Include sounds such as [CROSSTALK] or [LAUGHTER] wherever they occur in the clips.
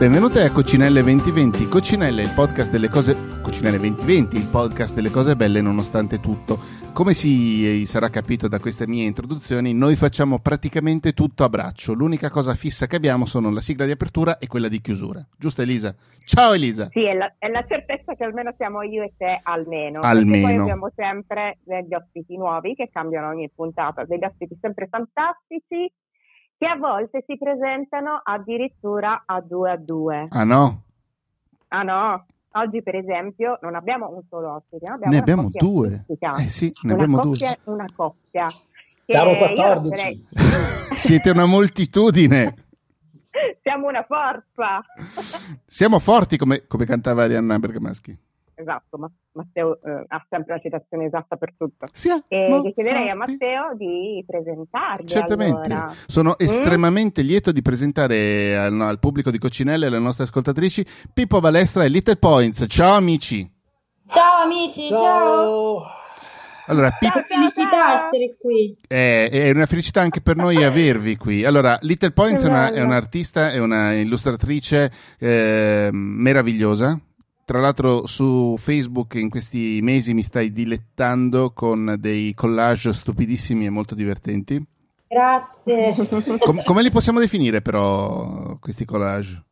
Benvenute a Cocinelle 2020. Cocinelle, il podcast delle cose. Cocinelle 2020, il podcast delle cose belle nonostante tutto. Come si sarà capito da queste mie introduzioni, noi facciamo praticamente tutto a braccio. L'unica cosa fissa che abbiamo sono la sigla di apertura e quella di chiusura. Giusto, Elisa? Ciao, Elisa. Sì, è la, è la certezza che almeno siamo io e te, almeno. Almeno. Poi abbiamo sempre degli ospiti nuovi che cambiano ogni puntata, degli ospiti sempre fantastici che a volte si presentano addirittura a due a due. Ah no? Ah no? Oggi per esempio non abbiamo un solo ospite, no? abbiamo ne abbiamo due. Eh sì, ne una abbiamo coppia, due. Una coppia. Siamo io 14. sarei- [LAUGHS] Siete una moltitudine. Siamo una forza. Siamo forti come, come cantava Arianna Bergamaschi. Esatto, ma Matteo eh, ha sempre la citazione esatta per tutto. Siamo E che chiederei a. Matteo di presentarvi Certamente, allora. sono Mm? estremamente lieto di presentare al, al pubblico di Coccinelle e alle nostre ascoltatrici Pippo Balestra e Little Points. Ciao amici! Ciao amici, ciao. Ciao! Allora, Pippo Ciao, ciao, Felicità essere qui. è, è una felicità anche per noi [LAUGHS] avervi qui. Allora, Little Points è, una- è un'artista, è una illustratrice eh, meravigliosa. Tra l'altro su Facebook in questi mesi mi stai dilettando con dei collage stupidissimi e molto divertenti. Grazie. Com- come li possiamo definire però questi collage?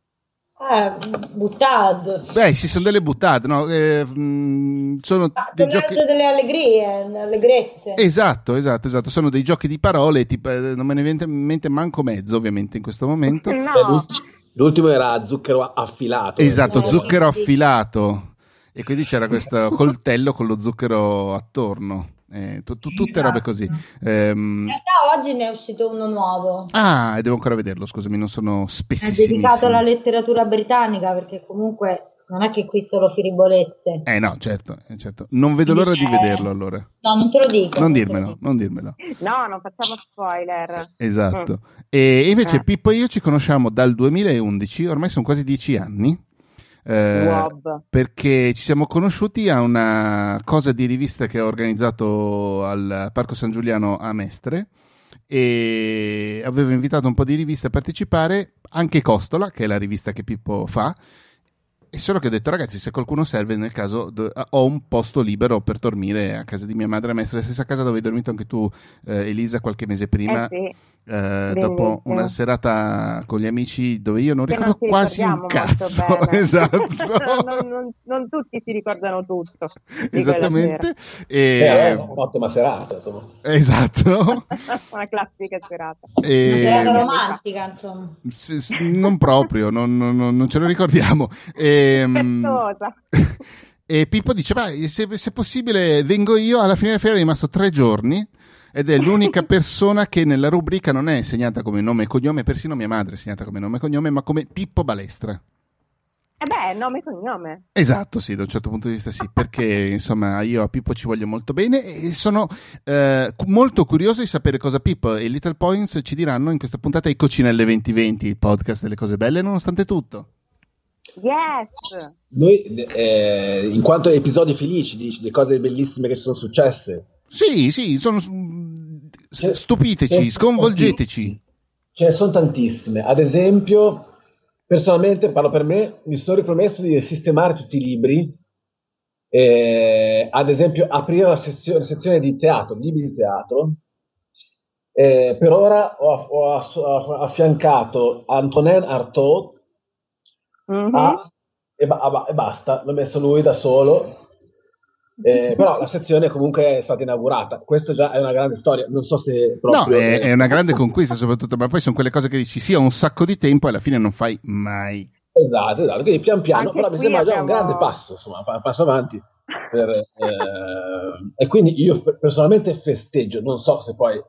Ah, buttato. Beh, sì, sono delle buttate, no? Eh, mh, sono Ah, dei giochi... delle allegrie, le allegrezze. Esatto, esatto, esatto. Sono dei giochi di parole, tipo, eh, non me ne viene in mente manco mezzo, ovviamente, in questo momento. Eh, No, L'ultimo era zucchero affilato. Esatto, Eh, zucchero sì. affilato. E quindi c'era questo coltello con lo zucchero attorno. Eh, tu- tu- tutte robe così. In Ehm, realtà oggi ne è uscito uno nuovo. ah, e devo ancora vederlo, scusami, non sono È spessissimo. dedicato alla letteratura britannica perché comunque non è che qui solo firibolezze. Eh no, certo, eh, certo. Non vedo l'ora di Eh. vederlo allora. No, non te lo dico. Non dirmelo, dico. non dirmelo. no, non facciamo spoiler. Esatto. E invece Eh. Pippo e io ci conosciamo dal 2011, ormai sono quasi dieci anni. eh, Wob. perché ci siamo conosciuti a una cosa di rivista che ho organizzato al Parco San Giuliano a Mestre e avevo invitato un po' di riviste a partecipare, anche Costola, che è la rivista che Pippo fa. E solo che ho detto, ragazzi, se qualcuno serve, nel caso do- ho un posto libero per dormire a casa di mia madre a Mestre, la stessa casa dove hai dormito anche tu, eh, Elisa, qualche mese prima, Eh sì. eh, dopo una serata con gli amici dove io non Che ricordo non quasi un cazzo. [LAUGHS] esatto. [LAUGHS] non, non- non tutti si ricordano tutto. Esattamente. Eh, E- vabbè, un'ottima serata, insomma. esatto. [LAUGHS] Una classica serata. Una E- serata Eh, romantica, insomma. s- s- non proprio, non, non- non- non ce lo ricordiamo. Ehm, Fettosa. [LAUGHS] E Pippo dice: "Vai, se, se possibile, vengo io. Alla fine della fiera è rimasto tre giorni. Ed è l'unica [LAUGHS] persona che nella rubrica non è segnata come nome e cognome, persino mia madre è segnata come nome e cognome, ma come Pippo Balestra. Eh beh, nome e cognome. Esatto, sì, da un certo punto di vista sì, perché [LAUGHS] insomma io a Pippo ci voglio molto bene e sono eh, molto curioso di sapere cosa Pippo e Little Points ci diranno in questa puntata di Cocinelle 2020, il podcast delle cose belle nonostante tutto. Yes. Noi, eh, in quanto episodi felici, di, di cose bellissime che ci sono successe, Sì, sì, sono C'è- stupiteci, c'è- sconvolgeteci. ce ne sono tantissime. Ad esempio, personalmente, parlo per me, mi sono ripromesso di sistemare tutti i libri. eh, ad esempio, aprire la sezione, sezione di teatro, libri di teatro. Eh, per ora ho, ho affiancato Antonin Artaud Mhm. Ah, e, ba- e basta, l'ho messo lui da solo. Eh, [LAUGHS] però la sezione comunque è stata inaugurata. Questo già è una grande storia. Non so se No, proprio. è, è una grande conquista soprattutto, ma poi sono quelle cose che dici sì, ho un sacco di tempo e alla fine non fai mai. Esatto, esatto. Quindi pian piano, Anche però mi sembra già un abbiamo- grande passo, insomma, pa- passo avanti. per, eh, e quindi io pe- personalmente festeggio. Non so se poi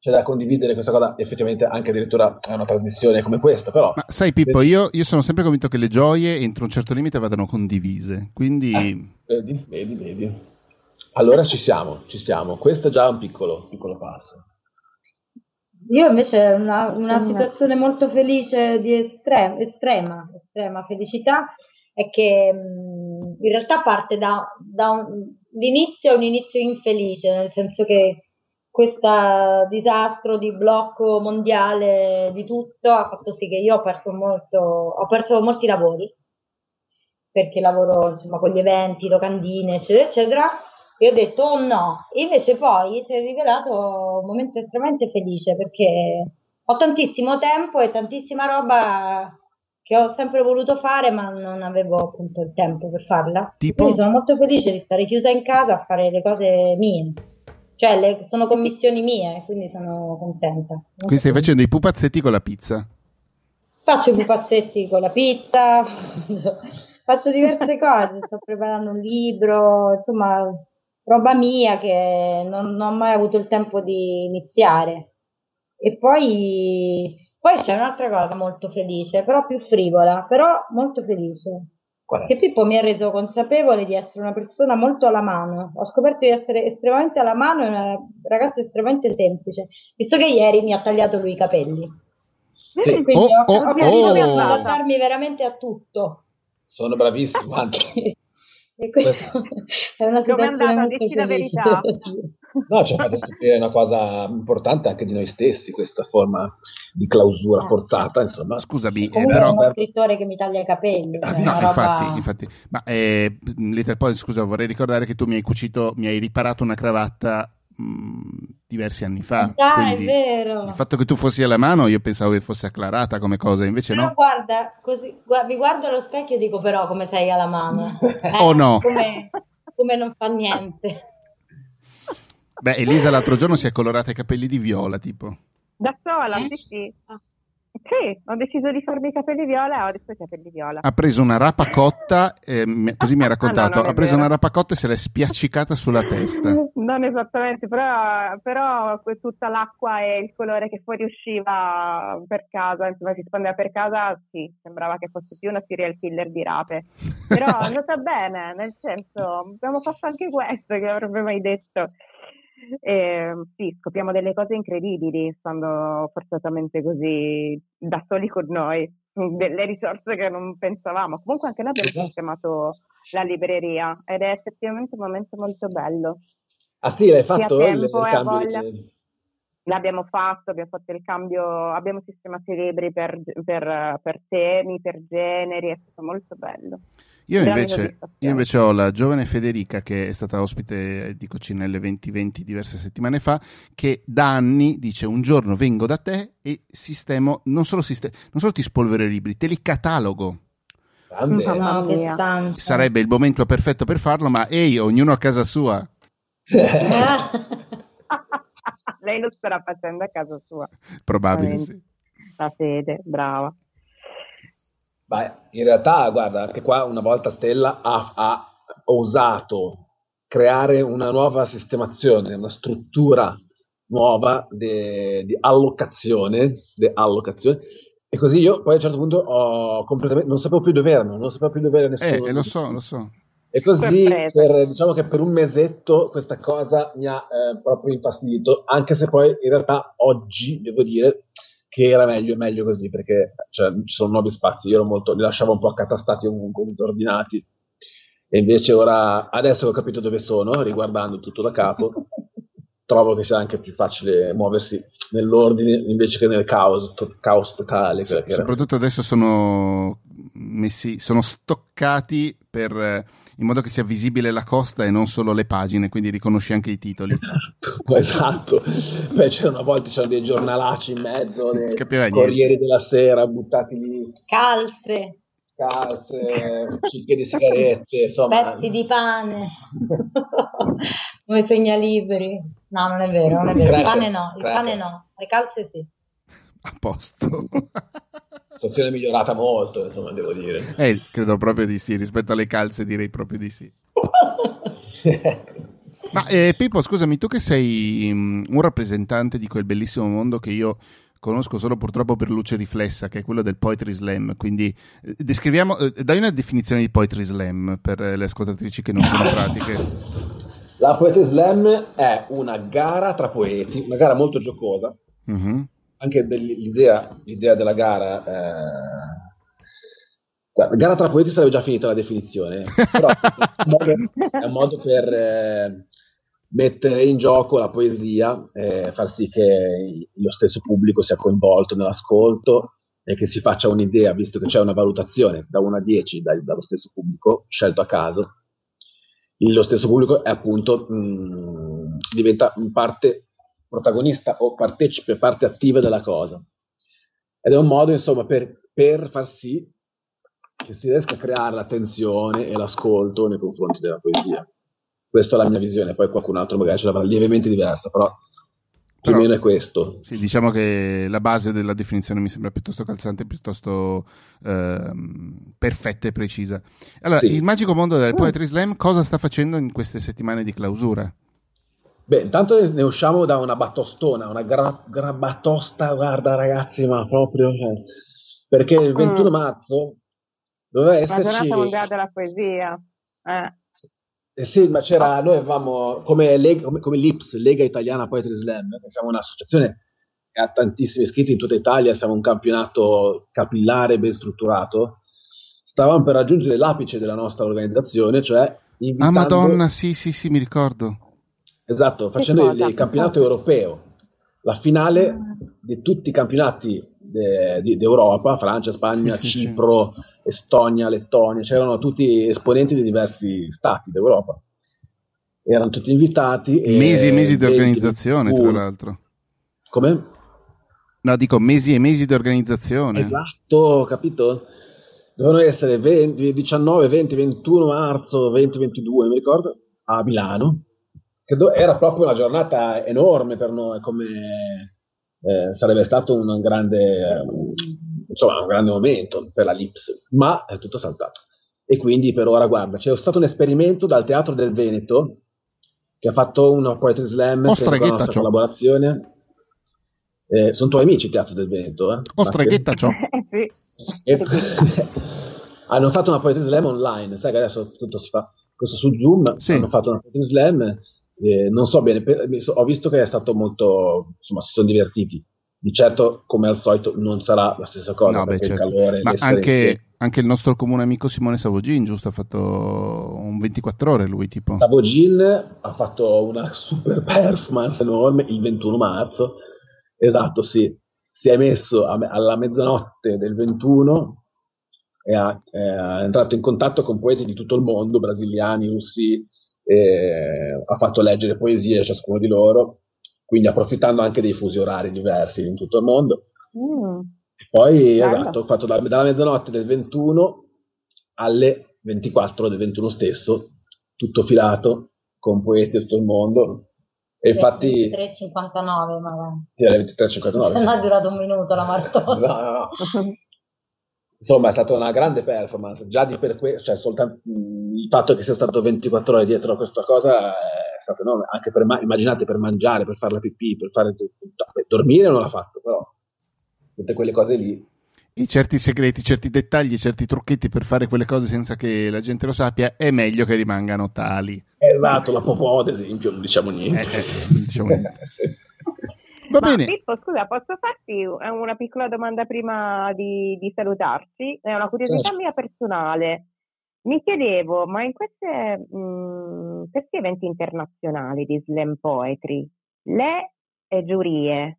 c'è da condividere questa cosa effettivamente anche addirittura a una trasmissione come questa, però. Ma sai Pippo, io, io sono sempre convinto che le gioie entro un certo limite vadano condivise, quindi... Eh, vedi, vedi, vedi. Allora ci siamo, ci siamo. Questo è già un piccolo, piccolo passo. Io invece una, una Mm. situazione molto felice di estrema, estrema, estrema felicità è che mh, in realtà parte da, da un, l'inizio è un inizio infelice, nel senso che questo disastro di blocco mondiale di tutto ha fatto sì che io ho perso molto, ho perso molti lavori perché lavoro insomma con gli eventi, locandine, eccetera, eccetera. E ho detto oh no, invece poi si è rivelato un momento estremamente felice perché ho tantissimo tempo e tantissima roba che ho sempre voluto fare ma non avevo appunto il tempo per farla. Tipo? Quindi sono molto felice di stare chiusa in casa a fare le cose mie. Cioè, le, sono commissioni mie, quindi sono contenta. Quindi stai facendo i pupazzetti con la pizza. Faccio i pupazzetti con la pizza, [LAUGHS] faccio diverse cose, sto preparando un libro, insomma, roba mia che non, non ho mai avuto il tempo di iniziare. E poi, poi c'è un'altra cosa molto felice, però più frivola, però molto felice. Che Pippo mi ha reso consapevole di essere una persona molto alla mano. Ho scoperto di essere estremamente alla mano e una ragazza estremamente semplice, visto che ieri mi ha tagliato lui i capelli. Sì. Quindi Oh, ho, oh, ho capito oh. che adattarmi veramente a tutto. Sono bravissimo, [LAUGHS] anche. E questo è una Come è situazione andata? molto Dici la verità. No, ci ha fatto scoprire una cosa importante anche di noi stessi, questa forma di clausura forzata, insomma. Scusami, eh, però... è uno scrittore che mi taglia i capelli. cioè, No, roba- infatti, infatti. Ma eh, Little Pony, scusa, vorrei ricordare che tu mi hai cucito, mi hai riparato una cravatta mh, diversi anni fa. Ah, è vero. il fatto che tu fossi alla mano, io pensavo che fosse acclarata come cosa, invece Però no. guarda, così, gua- mi guardo allo specchio e dico però come sei alla mano. [LAUGHS] Eh, Oh, no. Come, come non fa niente. Beh, Elisa l'altro giorno si è colorata i capelli di viola, tipo. Da sola, Eh? sì, sì. Sì, ho deciso di farmi i capelli viola e ho adesso i capelli viola. Ha preso una rapa cotta, eh, così mi ha raccontato, Ah, no, ha preso vero. una rapa cotta e se l'è spiaccicata sulla testa. [LAUGHS] Non esattamente, però, però tutta l'acqua e il colore che fuoriusciva per casa, insomma, si spandeva per casa, sì, sembrava che fosse più una serial killer di rape. Però è [LAUGHS] andata bene, nel senso, abbiamo fatto anche questo, che avrebbe mai detto. E, sì, scopriamo delle cose incredibili stando forzatamente così da soli con noi, [LAUGHS] delle risorse che non pensavamo. Comunque anche noi abbiamo Esatto. sistemato la libreria ed è effettivamente un momento molto bello. Ah sì, l'hai fatto il, il e cambio. L'abbiamo fatto, abbiamo fatto il cambio, abbiamo sistemato i libri per, per- per temi, per generi, è stato molto bello. Io invece, io invece ho la giovane Federica che è stata ospite di Coccinelle 2020 diverse settimane fa, che da anni dice un giorno vengo da te e sistemo, non solo, siste- non solo ti spolvero i libri, te li catalogo. Sarebbe il momento perfetto per farlo, ma ehi, ognuno a casa sua. [LAUGHS] [LAUGHS] Lei lo starà facendo a casa sua, Probabile sì. la fede, brava. Beh, in realtà, guarda, anche qua una volta Stella ha, ha osato creare una nuova sistemazione, una struttura nuova di allocazione, allocazione, e così io poi a un certo punto ho completamente, non sapevo più dove erano, non sapevo più dove era nessuno. Eh, lo so, lo so. E così, per- diciamo che per un mesetto questa cosa mi ha eh, proprio infastidito, anche se poi in realtà oggi devo dire che era meglio e meglio così, perché cioè, ci sono nuovi spazi, io ero molto, li lasciavo un po' accatastati ovunque, disordinati, e invece ora, adesso ho capito dove sono, riguardando tutto da capo, [LAUGHS] trovo che sia anche più facile muoversi nell'ordine invece che nel caos, to- caos totale. era. Soprattutto adesso sono messi, sono stoccati per, in modo che sia visibile la costa e non solo le pagine, quindi riconosci anche i titoli. Esatto, [LAUGHS] poi c'erano una volta c'erano dei giornalacci in mezzo, dei Capirai Corrieri della Sera buttati lì, Calze, calze, cicche di sigarette, insomma. pezzi di pane, [LAUGHS] come segnalibri. No, non è vero, non è vero. Il pane no, il pane no, le calze sì. [LAUGHS] A posto. La [LAUGHS] situazione è migliorata molto, insomma, devo dire. eh, credo proprio di sì, rispetto alle calze direi proprio di sì. [LAUGHS] Ma eh, Pippo, scusami, tu che sei mm, un rappresentante di quel bellissimo mondo che io conosco solo purtroppo per luce riflessa, che è quello del Poetry Slam, quindi eh, descriviamo, eh, dai una definizione di Poetry Slam per eh, le ascoltatrici che non sono pratiche. La Poetry Slam è una gara tra poeti, una gara molto giocosa, Mhm. anche l'idea, l'idea della gara. eh, guarda, gara tra poeti sarebbe già finita la definizione, però [LAUGHS] è un modo, per, eh, mettere in gioco la poesia e far sì che lo stesso pubblico sia coinvolto nell'ascolto e che si faccia un'idea, visto che c'è una valutazione da 1 a 10 dai, dallo stesso pubblico, scelto a caso, lo stesso pubblico è appunto mh, diventa parte protagonista o partecipe, parte attiva della cosa. Ed è un modo, insomma, per, per far sì che si riesca a creare l'attenzione e l'ascolto nei confronti della poesia. Questa è la mia visione, poi qualcun altro magari ce l'avrà lievemente diversa, però più o meno è questo. Sì, diciamo che la base della definizione mi sembra piuttosto calzante, piuttosto eh, perfetta e precisa. Allora, sì. il magico mondo del Poetry Slam cosa sta facendo in queste settimane di clausura? Beh, intanto ne usciamo da una battostona, una gra- grabatosta, guarda ragazzi, ma proprio... Cioè, perché il 21 mm. marzo doveva esserci... La giornata mondiale della poesia. Eh. Eh sì, ma c'era, noi avevamo come, Lega, come, come l'IPS, Lega Italiana Poetry Slam, siamo un'associazione che ha tantissimi iscritti in tutta Italia, siamo un campionato capillare ben strutturato. Stavamo per raggiungere l'apice della nostra organizzazione, cioè. Ah, Madonna, sì, sì, sì, mi ricordo. Esatto, facendo il, il campionato europeo, la finale ah. di tutti i campionati d'Europa, Francia, Spagna, sì, Cipro, sì, Estonia, Lettonia, c'erano tutti esponenti di diversi stati d'Europa. Erano tutti invitati. Mesi e mesi di organizzazione, tra l'altro. Come? No, dico mesi e mesi di organizzazione. Esatto, capito? Dovevano essere 20, 19, 20, 21 marzo, 20, 22, mi ricordo, a Milano. Che era proprio una giornata enorme per noi, come eh, sarebbe stato un grande, insomma, un grande momento per la Lips, ma è tutto saltato. E quindi per ora, guarda, c'è stato un esperimento dal Teatro del Veneto che ha fatto una poetry slam per la nostra collaborazione. Eh, sono tuoi amici il Teatro del Veneto, eh? Ostreghetta ciò. [LAUGHS] sì. E, [LAUGHS] hanno fatto una poetry slam online, sai che adesso tutto si fa questo su Zoom, sì. hanno fatto una poetry slam eh, non so bene, per, ho visto che è stato molto, insomma, si sono divertiti. Di certo, come al solito, non sarà la stessa cosa. No, beh, certo. il calore, Ma anche, anche, il nostro comune amico Simone Savogin, giusto? Ha fatto un 24 ore lui, tipo. Savogin ha fatto una super performance enorme il 21 marzo. Esatto, sì. Si è messo a, alla mezzanotte del 21 e ha, è entrato in contatto con poeti di tutto il mondo, brasiliani, russi, eh, ha fatto leggere poesie a ciascuno di loro, quindi approfittando anche dei fusi orari diversi in tutto il mondo. Mm. Poi, esatto, ho fatto da, dalla mezzanotte del 21 alle 24 del 21 stesso, tutto filato, con poeti di tutto il mondo. E infatti... 23.59 magari. Sì, alle 23.59. Non ha durato un minuto la maratona. [LAUGHS] no, no, no. [LAUGHS] insomma è stata una grande performance, già di per questo, cioè soltanto il fatto che sia stato 24 ore dietro a questa cosa è stato enorme, anche per, immaginate per mangiare, per fare la pipì, per fare tutto, Beh, dormire non l'ha fatto, però tutte quelle cose lì. I certi segreti, certi dettagli, certi trucchetti per fare quelle cose senza che la gente lo sappia, è meglio che rimangano tali. Esatto, la popò ad esempio, non diciamo niente. Eh, eh, non diciamo niente. Va Ma bene. Pippo, scusa, posso farti una piccola domanda prima di, di salutarci? È una curiosità certo. mia personale. Mi chiedevo, ma in queste, mh, questi eventi internazionali di slam poetry, le giurie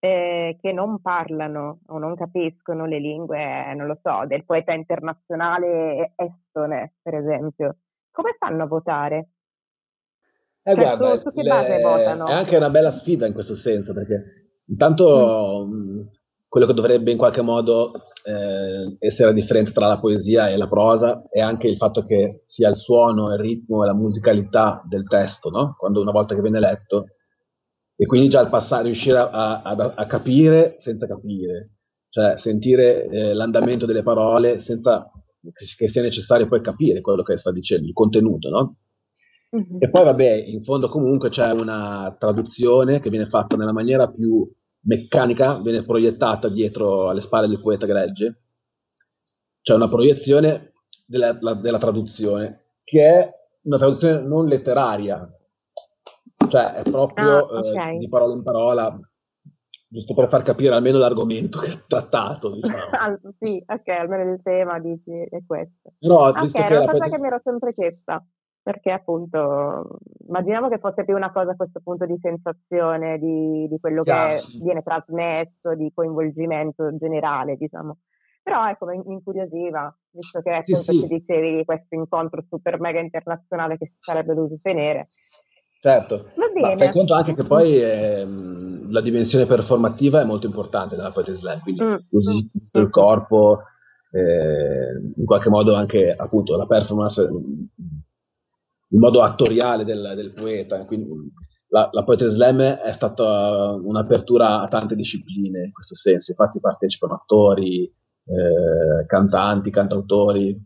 eh, che non parlano o non capiscono le lingue, non lo so, del poeta internazionale estone, per esempio, come fanno a votare? Eh, cioè, guarda, su, su che base le... votano? È anche una bella sfida in questo senso, perché intanto mm. mh, quello che dovrebbe in qualche modo eh, essere la differenza tra la poesia e la prosa è anche il fatto che sia il suono, il ritmo e la musicalità del testo, no? Quando una volta che viene letto, e quindi già il passare, riuscire a, a, a capire senza capire, cioè sentire eh, l'andamento delle parole senza che, sia necessario poi capire quello che sta dicendo, il contenuto, no? Mm-hmm. E poi vabbè, in fondo comunque c'è una traduzione che viene fatta nella maniera più meccanica, viene proiettata dietro alle spalle del poeta gregge. C'è una proiezione della, la, della traduzione che è una traduzione non letteraria, cioè è proprio ah, okay. eh, di parola in parola, giusto per far capire almeno l'argomento [LAUGHS] che è trattato. Diciamo. [LAUGHS] sì, ok, almeno il tema dici è questo. No, ok, visto che è una cosa poet- che mi ero sempre chiesta perché appunto immaginiamo che fosse più una cosa a questo punto di sensazione di, di quello Chiaro, che sì. viene trasmesso, di coinvolgimento generale, diciamo. Però ecco, mi incuriosiva, visto che appunto sì, sì. ci dicevi di questo incontro super mega internazionale che si sarebbe dovuto tenere. Certo, ma fai conto anche che poi ehm, la dimensione performativa è molto importante nella poetry slam, quindi mm. mm. del mm. corpo, eh, in qualche modo anche appunto la performance il modo attoriale del, del poeta. Quindi la, la Poetry Slam è stata un'apertura a tante discipline in questo senso, infatti partecipano attori, eh, cantanti, cantautori.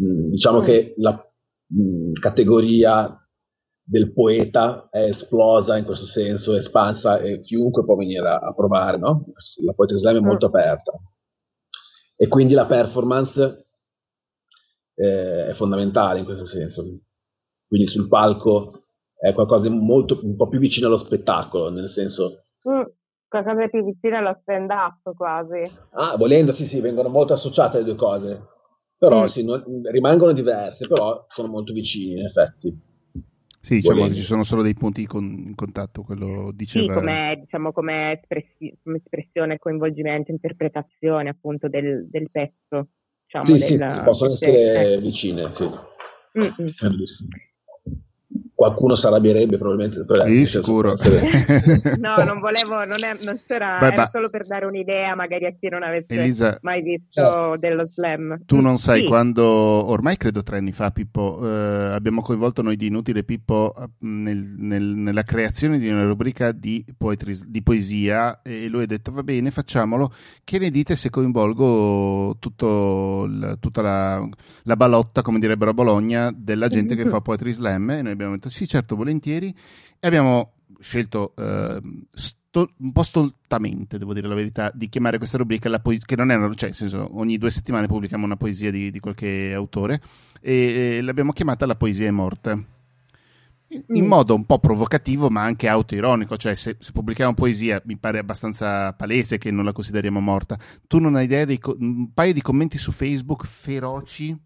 Mm, diciamo mm. che la mm, categoria del poeta è esplosa in questo senso, espansa e chiunque può venire a, a provare, no? La Poetry Slam è mm. molto aperta. E quindi la performance eh, è fondamentale in questo senso quindi sul palco è qualcosa di molto, un po' più vicino allo spettacolo, nel senso... Mm, qualcosa più vicino allo stand-up quasi. Ah, volendo, sì, sì, vengono molto associate le due cose, però mm. sì, non, rimangono diverse, però sono molto vicini in effetti. Sì, diciamo volendo. che ci sono solo dei punti con, in contatto, quello diceva... Sì, come, diciamo, come, espressi, come espressione, coinvolgimento, interpretazione appunto del, del pezzo. Diciamo, sì, del, sì, possono essere vicine, sì. Mm-hmm qualcuno si arrabbierebbe probabilmente. Per sì, sicuro. [LAUGHS] no, non volevo, non, è, non c'era, Beh, era solo per dare un'idea magari a chi non avesse Elisa, mai visto no. dello slam. Tu non sai sì. quando, ormai credo tre anni fa Pippo, eh, abbiamo coinvolto noi di Inutile Pippo eh, nel, nel, nella creazione di una rubrica di, poetry, di, poesia e lui ha detto va bene facciamolo, che ne dite se coinvolgo tutto il, tutta la, la, balotta, come direbbero a Bologna, della gente che [LAUGHS] fa poetry slam e noi abbiamo detto sì, certo, volentieri. E abbiamo scelto eh, sto, un po' stoltamente, devo dire la verità, di chiamare questa rubrica la poesia, che non è una, cioè, nel senso, ogni due settimane pubblichiamo una poesia di, di qualche autore e, e l'abbiamo chiamata La poesia è morta. In, mm. modo un po' provocativo, ma anche autoironico, cioè se, se, pubblichiamo poesia mi pare abbastanza palese che non la consideriamo morta. Tu non hai idea di un paio di commenti su Facebook feroci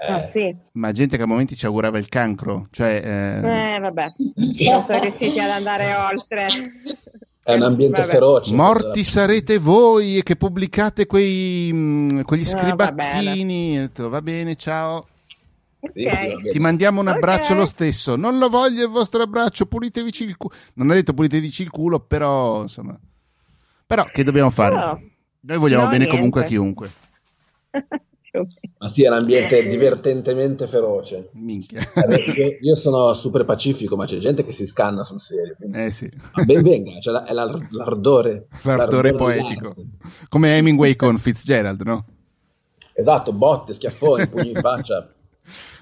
Ah, sì. Ma gente che a momenti ci augurava il cancro, cioè... Eh, eh vabbè, non sono riusciti ad andare oltre. È un ambiente vabbè. feroce. Morti sarete voi che pubblicate quei, mh, quegli scribacchini. No, va, va bene, ciao. Okay. Ti mandiamo un abbraccio okay. lo stesso. Non lo voglio il vostro abbraccio, pulitevici il culo. Non ha detto pulitevici il culo, però insomma. Però che dobbiamo fare? No. Noi vogliamo no, bene niente. comunque a chiunque. [LAUGHS] Ma sì, è un ambiente divertentemente feroce. Minchia. Io, io, sono super pacifico, ma c'è gente che si scanna sul serio. Eh sì. Ben venga, cioè è l'ardore. L'ardore, l'ardore poetico. Come Hemingway con Fitzgerald, no? Esatto, botte, schiaffoni, pugni in [LAUGHS] faccia.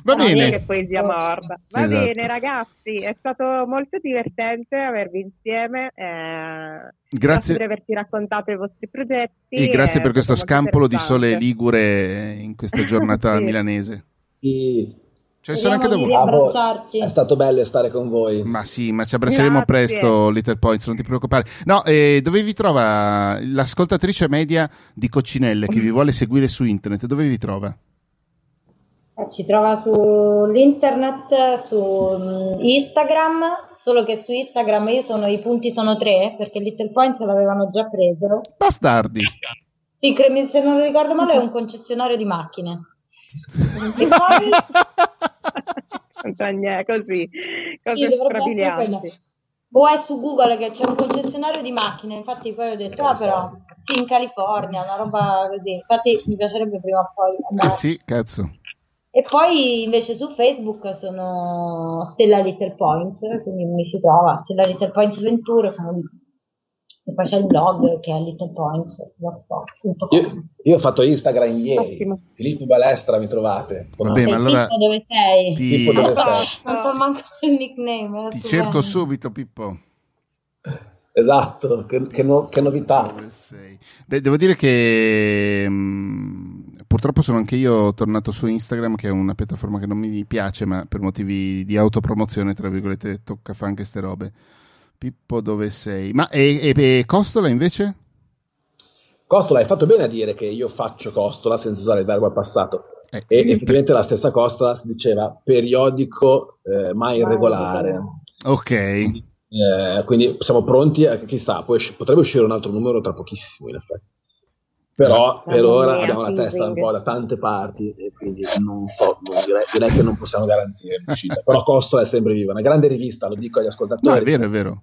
Va no, bene. Che poesia morta. Va esatto. bene, ragazzi, è stato molto divertente avervi insieme. Eh, grazie per averci raccontato i vostri progetti. E grazie per questo scampolo di sole ligure in questa [LAUGHS] giornata sì. milanese. Sì. Ce ne sono anche da voi. È stato bello stare con voi. Ma sì, ma ci abbracceremo Grazie. presto, Little Points, non ti preoccupare. No, eh, dove vi trova l'ascoltatrice media di Coccinelle che vi [LAUGHS] vuole seguire su internet? Dove vi trova? Eh, ci trova sull'internet, su mm, Instagram, solo che su Instagram io sono, i punti sono tre, perché Little Point l'avevano già preso. Bastardi! Sì, se non ricordo male è un concessionario di macchine. e poi... così, cose sì, strabilianti. O è su Google che c'è un concessionario di macchine, infatti poi ho detto, ah però, sì, in California, una roba così. Infatti mi piacerebbe prima o poi andare. Eh sì, cazzo. E poi invece su Facebook sono Stella Little Point, quindi mi si trova Stella Little Point Venture, sono lì. E poi c'è il blog che è Little Point. Io, io, ho fatto Instagram ieri. Ottimo. Filippo Balestra mi trovate. Vabbè, ma allora Pippo dove sei? Ti... Pippo dove sei? Non so manco il nickname. Ti cerco bene. subito Pippo. Esatto, che, che, no, che novità. Beh, devo dire che mh, mm, purtroppo sono anche io tornato su Instagram, che è una piattaforma che non mi piace, ma per motivi di autopromozione, tra virgolette, tocca fare anche ste robe. Pippo, dove sei? Ma e, e, e Costola invece? Costola, hai fatto bene a dire che io faccio Costola senza usare il verbo al passato. Eh, e effettivamente la stessa cosa si diceva periodico, eh, mai irregolare. Ok. Eh, quindi siamo pronti a chissà, potrebbe uscire un altro numero tra pochissimo in effetti. Però per ora abbiamo la testa un po' da tante parti e quindi non so, non direi, direi, che non possiamo garantire l'uscita. Però Costo è sempre viva, una grande rivista, lo dico agli ascoltatori. No, è vero, è vero.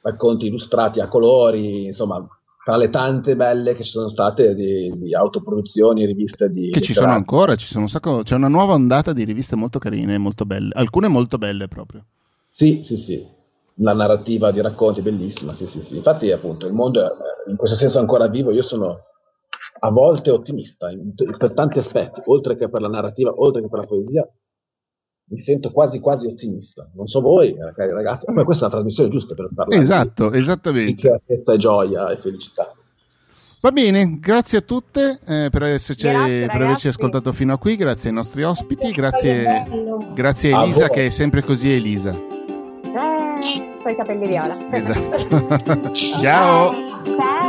Racconti illustrati a colori, insomma, tra le tante belle che ci sono state di, di autoproduzioni, riviste di... Che ci sono ancora, ci sono un sacco, c'è una nuova ondata di riviste molto carine, molto belle, alcune molto belle proprio. Sì, sì, sì, la narrativa di racconti è bellissima, sì, sì, sì. Infatti appunto il mondo è in questo senso ancora vivo, io sono a volte ottimista in, per tanti aspetti, oltre che per la narrativa, oltre che per la poesia, mi sento quasi quasi ottimista. Non so voi, ragazzi, ma questa è una trasmissione giusta per parlare. Esatto, di, esattamente. Di e gioia e felicità. Va bene, grazie a tutte eh, per, esserci, grazie, per averci ascoltato fino a qui, grazie ai nostri ospiti, grazie, grazie a Elisa a che è sempre così Elisa. Eh, i capelli viola. Esatto. [LAUGHS] [LAUGHS] Ciao. Ciao.